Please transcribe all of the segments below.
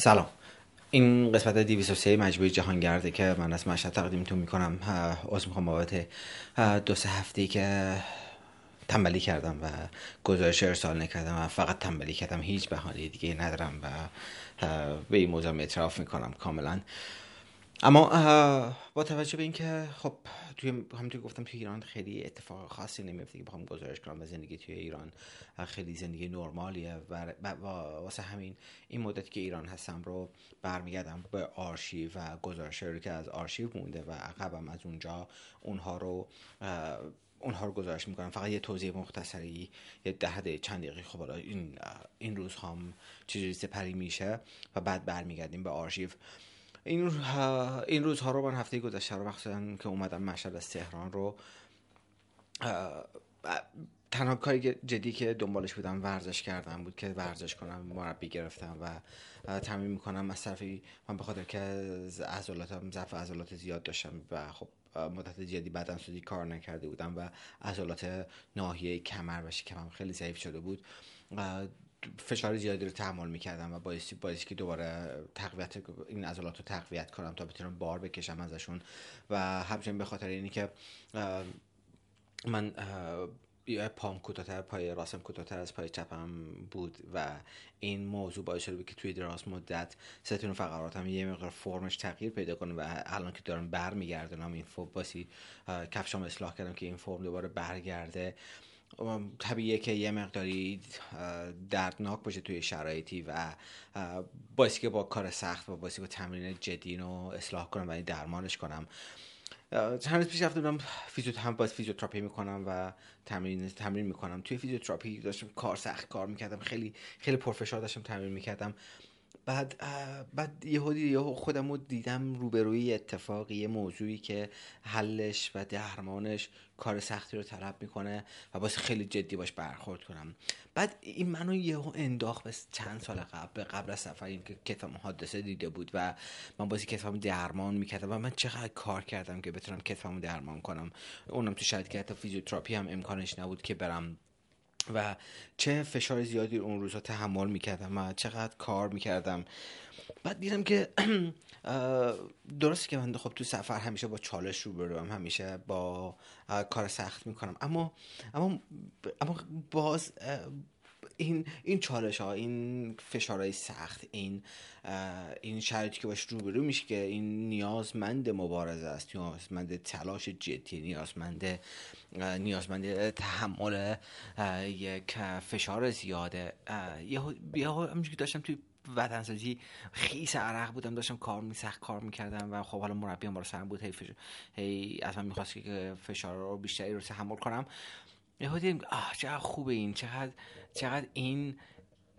سلام. این قسمت 203 مجموعه جهانگرده که من از مشهد تقدیمتون می‌کنم از می‌خوام بابت دو سه هفته که تنبلی کردم و گزارش ارسال نکردم و فقط تنبلی کردم هیچ بهانه دیگه ندارم و به این موضوع اعتراف می‌کنم کاملا. اما با توجه به اینکه خب توی همونطور گفتم توی ایران خیلی اتفاق خاصی نمیفته که بخوام گزارش کنم و زندگی توی ایران خیلی زندگی نرمالیه و واسه همین این مدت که ایران هستم رو برمیگردم به آرشیو و گزارش رو که از آرشیو مونده و عقبم از اونجا اونها رو اونها رو گزارش می‌کنم. فقط یه توضیح مختصری یه ده چند دقیقه خب این این روز هم چجوری سپری میشه و بعد برمیگردیم به آرشیو. این این روزها رو من هفته گذشته رو مخصوصا که اومدم مشهد از تهران رو تنها کاری جدی که دنبالش بودم ورزش کردم بود که ورزش کنم مربی گرفتم و تمرین می‌کنم. از طرفی من به خاطر که عضلاتم ضعف عضلات زیاد داشتم و خب مدت زیادی بدن سازی کار نکرده بودم و عضلات ناحیه کمر و شکمم خیلی ضعیف شده بود. فشار زیادی رو تحمل می‌کردم و باعثی باعثی که دوباره تقویت این عضلات رو تقویت کنم تا بتونم بار بکشم ازشون. و همچنین به خاطر اینی که من پام کوتاهتر پای راستم کوتاهتر از پای چپم بود و این موضوع باعث شده که توی دراز مدت ستون فقراتم یه مقدار فرمش تغییر پیدا کنه و الان که دارم برمیگردونم این فرم باسی کفشام اصلاح کردم که این فرم دوباره برگرده. طبیعیه که یه مقداری دردناک باشه توی شرایطی و بایستی که با کار سخت و بایستی با تمرین جدی رو اصلاح کنم و درمانش کنم. چند روز پیش رفته بودم فیزیو هم باز فیزیوتراپی می‌کنم و تمرین تمرین می‌کنم. توی فیزیوتراپی داشتم کار سخت کار می‌کردم خیلی خیلی پرفشار داشتم تمرین می‌کردم. بعد بعد یهویی یه خودم رو دیدم روبروی اتفاقی یه موضوعی که حلش و درمانش کار سختی رو طلب می‌کنه و باید خیلی جدی باهاش برخورد کنم. بعد این منو یهو انداخت به چند سال قبل قبل از سفر این که کتاب حادثه دیده بود و من بازی کتاب درمان می‌کردم و من چقدر کار کردم که بتونم کتابمو درمان کنم. اونم تو حتی فیزیوتراپی هم امکانش نبود که برم و چه فشار زیادی اون روزها تحمل می‌کردم و چقدر کار می‌کردم. بعد دیدم که درسته که من خب تو سفر همیشه با چالش رو هم همیشه با کار سخت می‌کنم. اما اما اما باز این این چالش ها این فشارهای سخت این این شرایطی که باش روبرو میشه که این نیازمند مبارزه است نیازمند تلاش جدی نیازمند نیازمند تحمل یک فشار زیاده. یه همونجوری که داشتم توی وطنسازی خیس عرق بودم داشتم کار می سخت کار می‌کردم و خب حالا مربی هم سرم بود هی, فش... هی از من می‌خواست که فشار رو بیشتری رو تحمل کنم. یهو دیدیم آه چقدر خوبه این چقدر چقدر این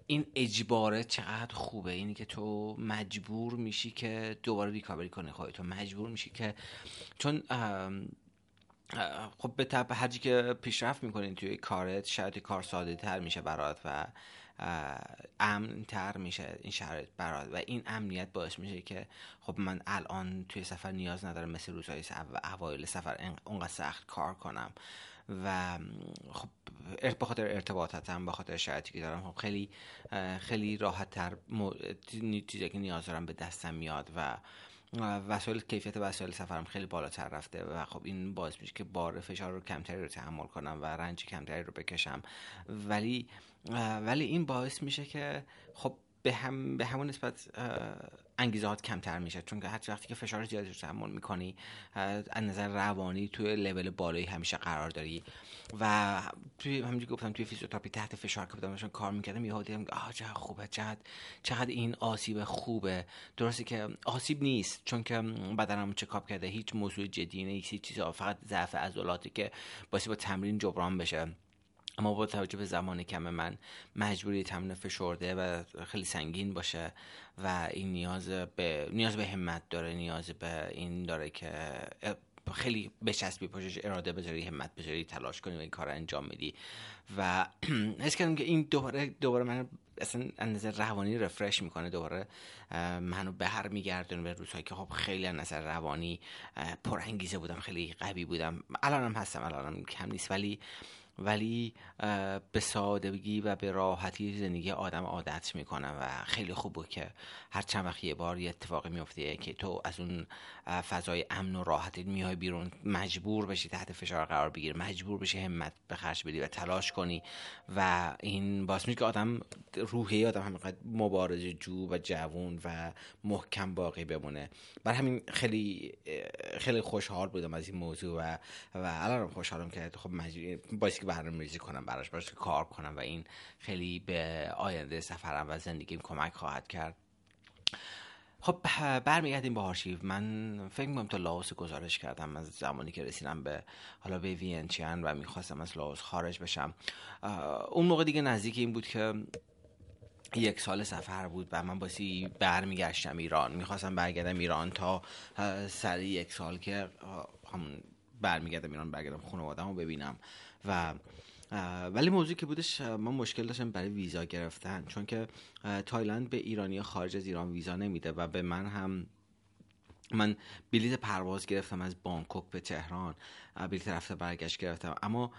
این اجباره چقدر خوبه. اینی که تو مجبور میشی که دوباره ریکاوری کنی تو مجبور میشی که چون خب به طب هرچی که پیشرفت می‌کنین توی کارت شاید کار ساده تر میشه برات و امن تر میشه این شرایط برات. و این امنیت باعث میشه که خب من الان توی سفر نیاز ندارم مثل روزهای اوایل سفر اونقدر سخت کار کنم. و خب به خاطر ارتباطاتم به خاطر شرایطی که دارم خب خیلی خیلی راحت تر چیزی که نیاز دارم به دستم میاد و وسایل کیفیت وسایل سفرم خیلی بالاتر رفته و خب این باعث میشه که بار فشار رو کمتری رو تحمل کنم و رنج کمتری رو بکشم. ولی ولی این باعث میشه که خب به, هم به همون نسبت انگیزات کمتر میشه. چون که هر وقتی که فشار زیادی رو تحمل می‌کنی از نظر روانی توی لول بالایی همیشه قرار داری. و توی همینجوری گفتم توی فیزیوتراپی تحت فشار که بودم کار می‌کردم یهو دیدم آه چقدر خوبه چقدر چقدر این آسیب خوبه. درسته که آسیب نیست چون که بدنم چکاپ کرده هیچ موضوع جدی نیست هیچ چیزی فقط ضعف عضلاتی که باعث با تمرین جبران بشه. اما با توجه به زمان کم من مجبوری تمرین فشرده و خیلی سنگین باشه و این نیاز به نیاز به همت داره نیاز به این داره که خیلی بچسبی پشتش اراده بذاری همت بذاری تلاش کنی و این کار انجام میدی و حس کردم که این دوباره دوباره من اصلا نظر روانی رفرش می‌کنه دوباره منو به هر میگردونه به روزهایی که خب خیلی از نظر روانی پرانگیزه بودم خیلی قوی بودم. الانم هستم الانم کم نیست. ولی ولی به سادگی و به راحتی زندگی آدم عادت می‌کنم و خیلی خوبه که هر چند وقت یه بار یه اتفاقی میفته که تو از اون فضای امن و راحتی میای بیرون مجبور بشی تحت فشار قرار بگیر مجبور بشی همت به خرج بدی و تلاش کنی و این باعث میشه که آدم روحی آدم همینقدر مبارزه جو و جوون و محکم باقی بمونه. بر همین خیلی خیلی خوشحال بودم از این موضوع و و الان خوشحالم که خب مجبور باعث که برنامه‌ریزی کنم براش باشه کار کنم و این خیلی به آینده سفرم و زندگیم کمک خواهد کرد. خب برمیگردیم به آرشیو. من فکر می‌کنم تا لاوس گزارش کردم. از زمانی که رسیدم به حالا به وینچیان و می‌خواستم از لاوس خارج بشم. اون موقع دیگه نزدیک این بود که یک سال سفر بود و من باسی برمیگشتم ایران. می‌خواستم برگردم ایران تا سر یک سال که هم برمیگردم ایران برگردم خانوادم رو ببینم. و ولی موضوعی که بودش من مشکل داشتم برای ویزا گرفتن. چون که تایلند به ایرانی خارج از ایران ویزا نمیده و به من هم من بلیت پرواز گرفتم از بانکوک به تهران. بلیت رفته برگشت گرفتم. اما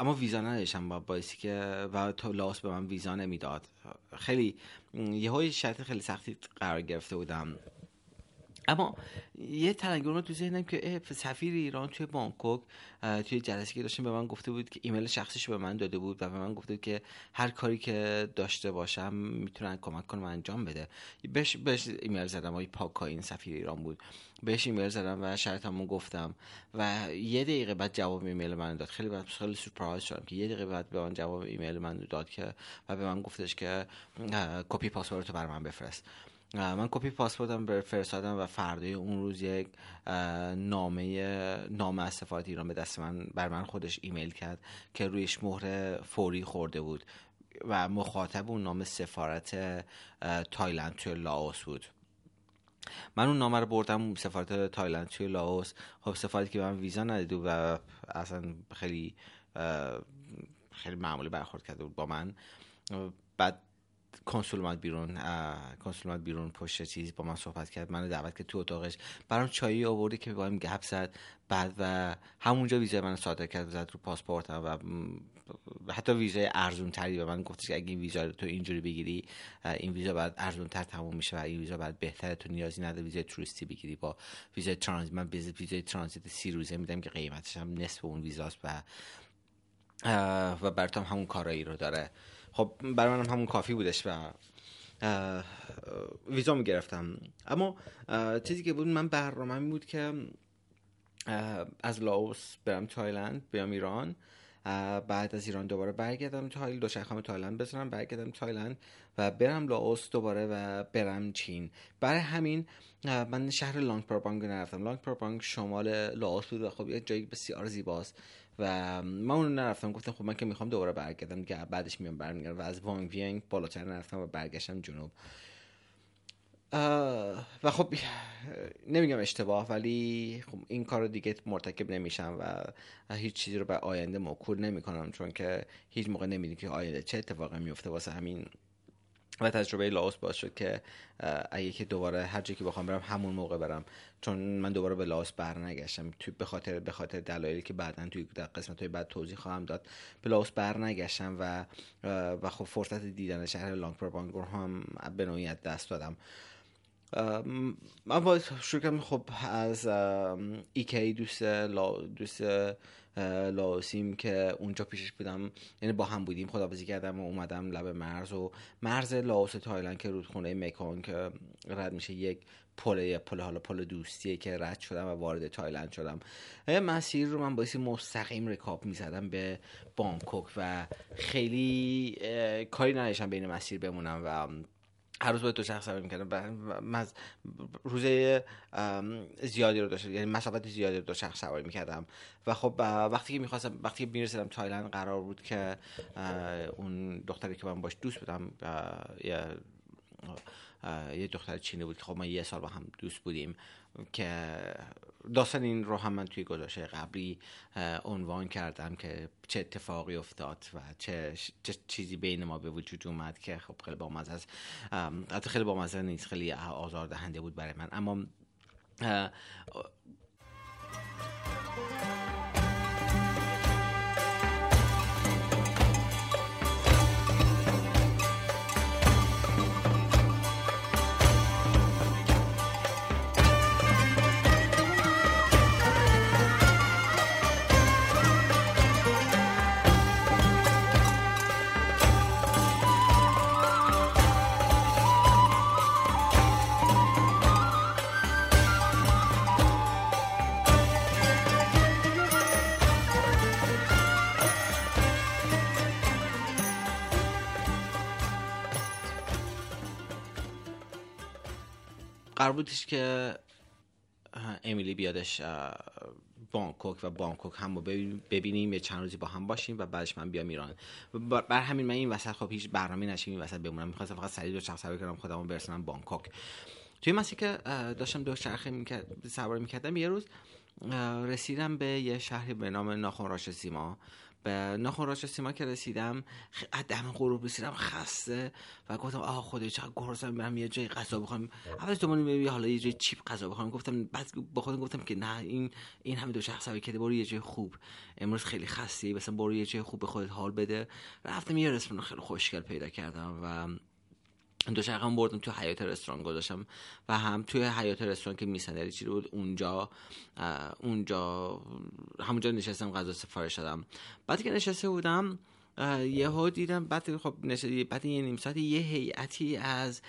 اما ویزا نداشتم با باعثی که و تو لاس به من ویزا نمی‌داد. خیلی توی شرایط خیلی سختی قرار گرفته بودم. اما یه تلنگر من تو ذهنم که سفیر ایران توی بانکوک توی جلسه که داشتیم به من گفته بود که ایمیل شخصیش به من داده بود و به من گفته بود که هر کاری که داشته باشم می‌تونن کمک کنم انجام بده. بهش, بهش ایمیل زدم آقای پاک‌آیین سفیر ایران بود. بهش ایمیل زدم و شرایطمو گفتم و یه دقیقه بعد جواب ایمیل من داد. خیلی بعد خیلی سورپرایز شدم که یه دقیقه بعد به من جواب ایمیل من داد که و به من گفتش که کپی پاسپورتت رو بر من بفرست. من کپی پاسپورتم به فرستادم و فردای اون روز یک نامه نامه از سفارت ایران به دست من بر من خودش ایمیل کرد که رویش مهر فوری خورده بود و مخاطب اون نامه سفارت تایلند توی لاوس بود. من اون نامه رو بردم سفارت تایلند توی لاوس. خب سفارتی که من ویزا ندیده و اصلا خیلی خیلی معمولی برخورد کرده بود با من. بعد کنسول اومد بیرون کنسول اومد بیرون پشت چیز با من صحبت کرد منو دعوت که تو اتاقش. برام چایی آورده که با هم گپ زد بعد و همونجا ویزای من صادر کرد زد رو پاسپورتم و حتی ویزای ارزون تری به من گفتش که اگه این ویزا رو تو اینجوری بگیری این ویزا بعد ارزون تر تموم میشه و این ویزا بعد بهتره تو نیازی نداره ویزای توریستی بگیری با ویزای ترانزیت. من ویزای ترانزیت سی روزه میدم که قیمتش هم نصف اون ویزاست و و براتم همون کارایی رو داره. خب برای منم همون کافی بودش و ویزا می گرفتم. اما چیزی که بود من برنامه بود که از لاوس برم تایلند بیام ایران. بعد از ایران دوباره برگردم تایلند دوچرخمو تایلند بذارم برگردم تایلند و برم لاوس دوباره و برم چین. برای همین من شهر لانگ پرابانگ نرفتم. لانگ پرابانگ شمال لاوس بود و خب یه جایی بسیار زیباست. و من اون نرفتم گفتم خب من که می‌خوام دوباره برگردم که بعدش میام برمیگردم. و از وانگ وینگ بالاتر نرفتم و برگشتم جنوب. و خب نمیگم اشتباه ولی خب این کار رو دیگه مرتکب نمیشم و هیچ چیزی رو به آینده موکول نمی‌کنم چون که هیچ موقع نمی‌دونی که آینده چه اتفاقی میفته واسه همین و تجربه لاوس باعث شد که اگه که دوباره هر جایی که بخوام برم همون موقع برم. چون من دوباره به لاوس برنگشتم. تو به خاطر به خاطر دلایلی که بعدا توی قسمت های بعد توضیح خواهم داد به لاوس برنگشتم و و خب فرصت دیدن شهر لانگ پربانگور هم به نوعی دست دادم. من با شروع کردم خب از ایکی دوست دوست لاوسیم که اونجا پیشش بودم. یعنی با هم بودیم خدافظی کردم و اومدم لب مرز و مرز لاوس تایلند که رودخونه مکونگ که رد میشه یک پل پل حالا پل دوستیه که رد شدم و وارد تایلند شدم. مسیر رو من باید مستقیم رکاب می‌زدم به بانکوک و خیلی کاری نداشتم بین مسیر بمونم و هر روز باید دوچرخه سواری می‌کردم. از روزه زیادی رو داشتم یعنی مسافت زیادی رو دوچرخه سواری می‌کردم. و خب وقتی که می‌خواستم وقتی که می‌رسیدم تایلند قرار بود که اون دختری که من باش دوست بودم یه دختر چینی بود که خب ما یه سال با هم دوست بودیم که داستان این رو هم من توی گذاشته قبلی عنوان کردم که چه اتفاقی افتاد و چه, چه چیزی بین ما به وجود اومد که خب خیلی با مزه است حتی خیلی با مزه نیست خیلی آزار دهنده بود برای من. اما قرار بودش که امیلی بیادش بانکوک و بانکوک هم با ببینیم یه چند روزی با هم باشیم و بعدش من بیام ایران. بر همین من این وسط خب هیچ برنامه نشیم این وسط بمونم. می‌خواستم فقط سریع دو شخص سواری کنم خودمو برسونم بانکوک. توی مسیح که داشتم دو چرخه می‌کرد سواری می‌کردم یه روز رسیدم به یه شهری به نام ناخون راش سیما. به ناخون سیما که رسیدم دم غروب رسیدم خسته و گفتم آه خدای چقدر گرسنم برم یه جای غذا بخورم اول تو حالا یه جای چیپ غذا بخورم گفتم بعد با خودم گفتم که نه این این همه دو شخص که برو یه جای خوب. امروز خیلی خستی مثلا برو یه جای خوب به خودت حال بده. رفتم یه رستوران خیلی خوشگل پیدا کردم و دو هم بردم تو حیات رستوران گذاشتم و هم توی حیات رستوران که میسندری چی بود اونجا اونجا همونجا نشستم غذا سفارش دادم. بعد که نشسته بودم یهو دیدم بعد خب نشسته بعد یه نیم ساعت یه هیئتی از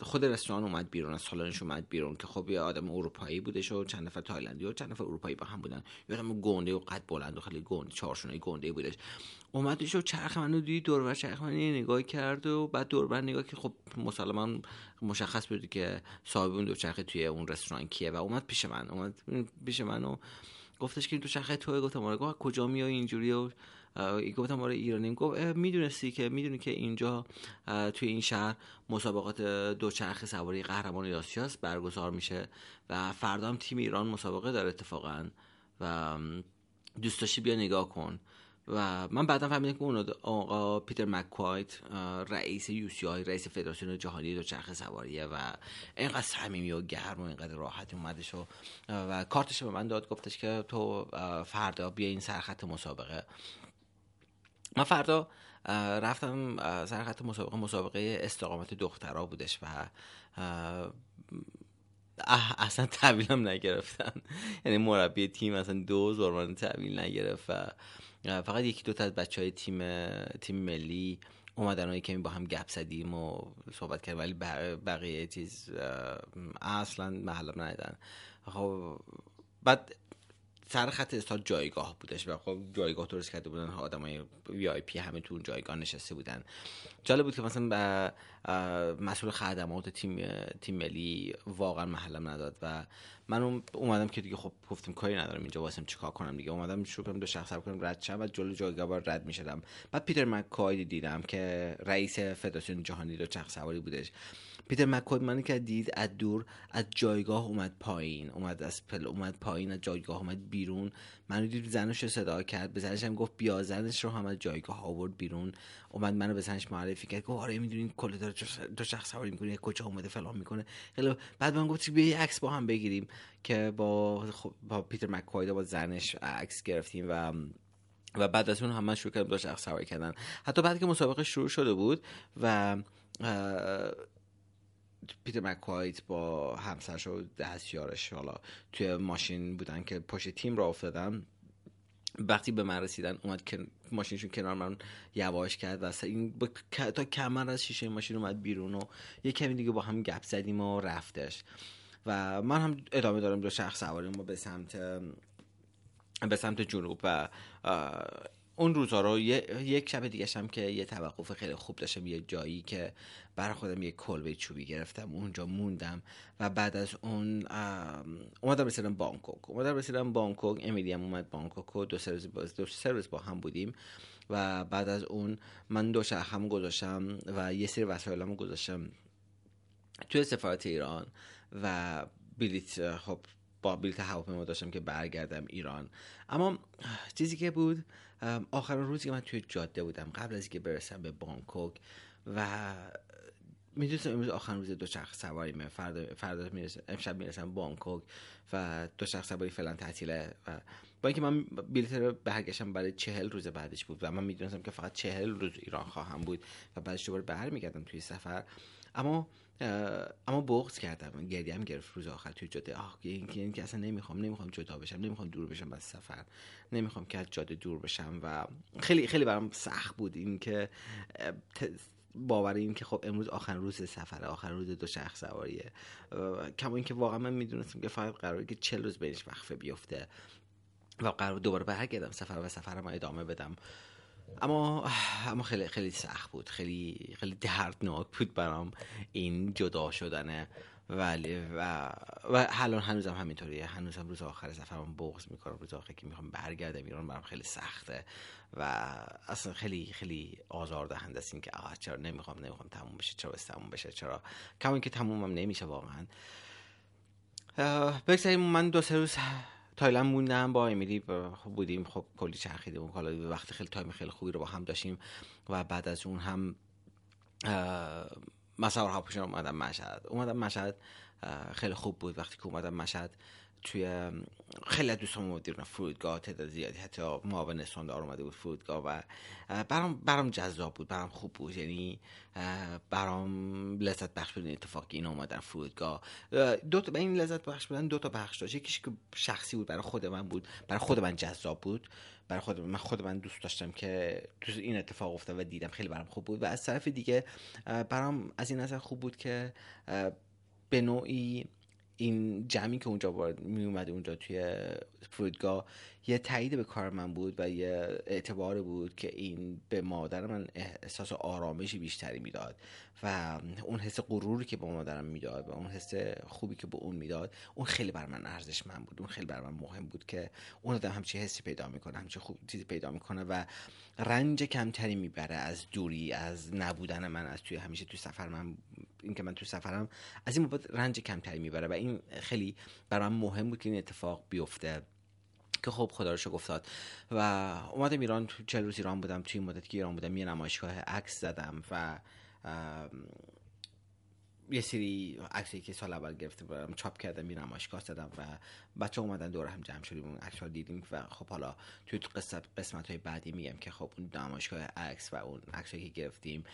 خود رستوران اومد بیرون از سالنش اومد بیرون که خب یه آدم اروپایی بودش و چند نفر تایلندی و چند نفر اروپایی با هم بودن. یه آدم گنده و قد بلند و خیلی گنده چهارشونه گنده بودش. اومدش و چرخ منو دید دور چرخ من نگاه کرد و بعد دور نگاه که خب مسلما مشخص بود که صاحب اون چرخه توی اون رستوران کیه و اومد پیش من. اومد پیش من و گفتش که این چرخه توی گفتم آره کجا میای اینجوری؟ و گفتم آره ایرانی. گفت می‌دونستی که می‌دونی که اینجا توی این شهر مسابقات دوچرخه سواری قهرمان آسیاست برگزار میشه و فردا هم تیم ایران مسابقه داره اتفاقا و دوست داشتی بیا نگاه کن. و من بعدا فهمیدم که اون آقا پیتر مکوایت رئیس یو سی آی رئیس فدراسیون جهانی دوچرخه سواریه و اینقدر صمیمی و گرم و اینقدر راحت اومدش و, و کارتش به من داد. گفتش که تو فردا بیا این سرخط مسابقه. من فردا رفتم سر خط مسابقه مسابقه استقامت دخترها بودش و اصلا تحویلم نگرفتن یعنی مربی تیم اصلا دو زورمان تحویل نگرفت و فقط یکی دو تا از بچه های تیم تیم ملی اومدن و کمی با هم گپ زدیم و صحبت کردیم ولی بقیه چیز اصلا محلم ندیدن. خب بعد سر خط استاد جایگاه بودش و خب جایگاه درست کرده بودن آدمای وی آی پی همه تو جایگاه نشسته بودن. جالب بود که مثلا مسئول خدمات تیم تیم ملی واقعا محلم نداد و من اومدم که دیگه خب گفتم کاری ندارم اینجا واسم چیکار کنم دیگه. اومدم شروع کردم دو شخص کنم رد شم و جلو جایگاه رد می‌شدم. بعد پیتر مکای دیدم که رئیس فدراسیون جهانی دو چرخ سواری بودش. پیتر مکوید منی که دید از دور از جایگاه اومد پایین اومد از پل اومد پایین از جایگاه اومد بیرون. منو دید زنش رو صدا کرد به زنش هم گفت بیا زنش رو هم از جایگاه آورد بیرون. اومد منو به زنش معرفی کرد گفت آره می‌دونین کل داره دو شخص سواری می‌کنه کجا اومده فلان می‌کنه. خیلی بعد من گفت بیا عکس با هم بگیریم. که با خب با پیتر مکواید با زنش عکس گرفتیم و و بعد از اون همه شروع کردم شخص سواری کردن. حتی بعد که مسابقه شروع شده بود و پیتر مکوایت با همسرش و دستیارش حالا توی ماشین بودن که پشت تیم را افتادن. وقتی به من رسیدن اومد که ماشینشون کنار من یواش کرد و این با... تا کمر از شیشه ماشین اومد بیرون و یه کمی دیگه با هم گپ زدیم و رفتش. و من هم ادامه دارم دو شخص سواریم به سمت به سمت جنوب و اون روزا رو یک شب دیگه هم که یه توقف خیلی خوب داشتم یه جایی که برای خودم یه کلبه چوبی گرفتم اونجا موندم و بعد از اون اومدم رسیدم بانکوک. اومدم رسیدم بانکوک امیلی هم اومد بانکوک و دو سرویس با, دو سرویس با هم بودیم و بعد از اون من دو هم گذاشتم و یه سری وسایلمو گذاشتم توی سفارت ایران و بلیت خب با بلیت هواپیما داشتم که برگردم ایران. اما چیزی که بود آخرین روزی که من توی جاده بودم قبل از اینکه برسم به بانکوک و می‌دونستم امروز آخرین روز دو شخص سواری فردا فردا می‌رسم امشب می‌رسم بانکوک و دو شخص سواری فعلا تعطیله و با اینکه من بلیت رو برگشتم برای چهل روز بعدش بود و من می‌دونستم که فقط چهل روز ایران خواهم بود و بعدش دوباره برمیگردم توی سفر اما اما بغض کردم گریه هم گرفت روز آخر توی جاده. آه این که, این که اصلا نمی‌خوام نمی‌خوام جدا بشم نمی‌خوام دور بشم از سفر. نمی‌خوام که از جاده دور بشم و خیلی خیلی برام سخت بود این که باور این که خب امروز آخر روز سفر آخر روز دو شخص سواریه. کما اینکه واقعا من می‌دونستم که فقط قراره که چه روز بینش وقفه بیفته و قرار دوباره برگردم سفر و سفرم ادامه بدم. اما اما خیلی خیلی سخت بود. خیلی خیلی دردناک بود برام این جدا شدنه ولی و و حالا هنوزم همینطوریه. هنوزم روز آخر سفرم بغض می‌کنم. روز آخر که می‌خوام برگردم ایران برام خیلی سخته. و اصلا خیلی خیلی آزار دهنده است این که آه چرا نمی‌خوام نمی‌خوام تموم بشه چرا بس تموم بشه چرا؟ کما که تمومم نمیشه واقعا. بگذاریم من دو سه روز تایلند موندم با امیلی خب بودیم خب کلی چرخیدیم حالا وقتی خیلی time خیلی خوبی رو با هم داشتیم و بعد از اون هم سوار هواپیما شدم اومدم مشهد. اومدم مشهد خیلی خوب بود. وقتی که اومدم مشهد توی خیلی از دوستان اومد بیرون فرودگاه تعداد زیادی. حتی معاون استاندار اومده بود فرودگاه و برام برام جذاب بود برام خوب بود. یعنی برام لذت بخش بود این اتفاق که این اومدن فرودگاه. دو تا این لذت بخش بودن دو تا بخش داشت. یکیش که شخصی بود برای خود من بود. برای خود من جذاب بود. برای خود من خود من دوست داشتم که تو این اتفاق افتاد و دیدم. خیلی برام خوب بود. و از طرف دیگه برام از این نظر خوب بود که به نوعی این جمعی که اونجا می اومده اونجا توی فرودگاه یه تایید به کار من بود و یه اعتبار بود که این به مادر من احساس آرامشی بیشتری می‌داد و اون حس غروری که به مادرم می‌داد و اون حس خوبی که به اون می‌داد اون خیلی بر من ارزش من بود. اون خیلی بر من مهم بود که اون آدم همچی حسی پیدا می‌کنه همچی خوب چیزی پیدا می‌کنه و رنج کمتری می‌بره از دوری از نبودن من از توی همیشه توی سفر من اینکه من توی سفرم از این بابت رنج کمتری می‌بره و این خیلی برام مهم بود که این اتفاق بیفته که خب خدا رو افتاد. و اومدم ایران چه روز ایران بودم توی این مدت که ایران بودم یه نمایشگاه عکس زدم و یه سری عکسی که سال اول گرفته بودم چاپ کردم یه نمایشگاه زدم و بچه اومدن دور هم جمع شدیم اون عکس دیدیم و خب حالا توی قسمت قسمت های بعدی میگم که خب اون نمایشگاه عکس و اون عکسی که گرفتیم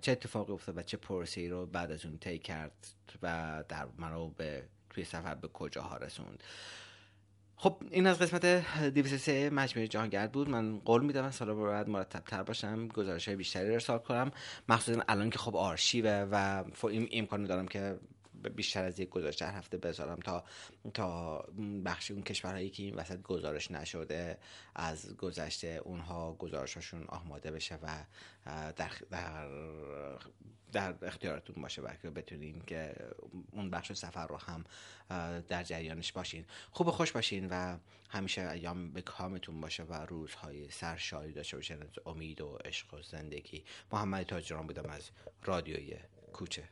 چه اتفاقی افتاد و چه پروسه رو بعد از اون طی کرد و در مرا به توی سفر به کجاها رسوند. خب این از قسمت 203 مجموعه جهانگرد بود. من قول میدم سال بعد مرتب تر باشم گزارش های بیشتری ارسال کنم. مخصوصا الان که خب آرشیوه و امکان دارم که بیشتر از یک گزارش هر هفته بذارم تا تا بخشی اون کشورهایی که این وسط گزارش نشده از گذشته اونها گزارششون آماده بشه و در, در, در اختیارتون باشه و که بتونین که اون بخش سفر رو هم در جریانش باشین. خوب خوش باشین و همیشه ایام به کامتون باشه و روزهای سرشاری داشته باشین. از امید و عشق و زندگی. محمد تاجران بودم از رادیوی کوچه.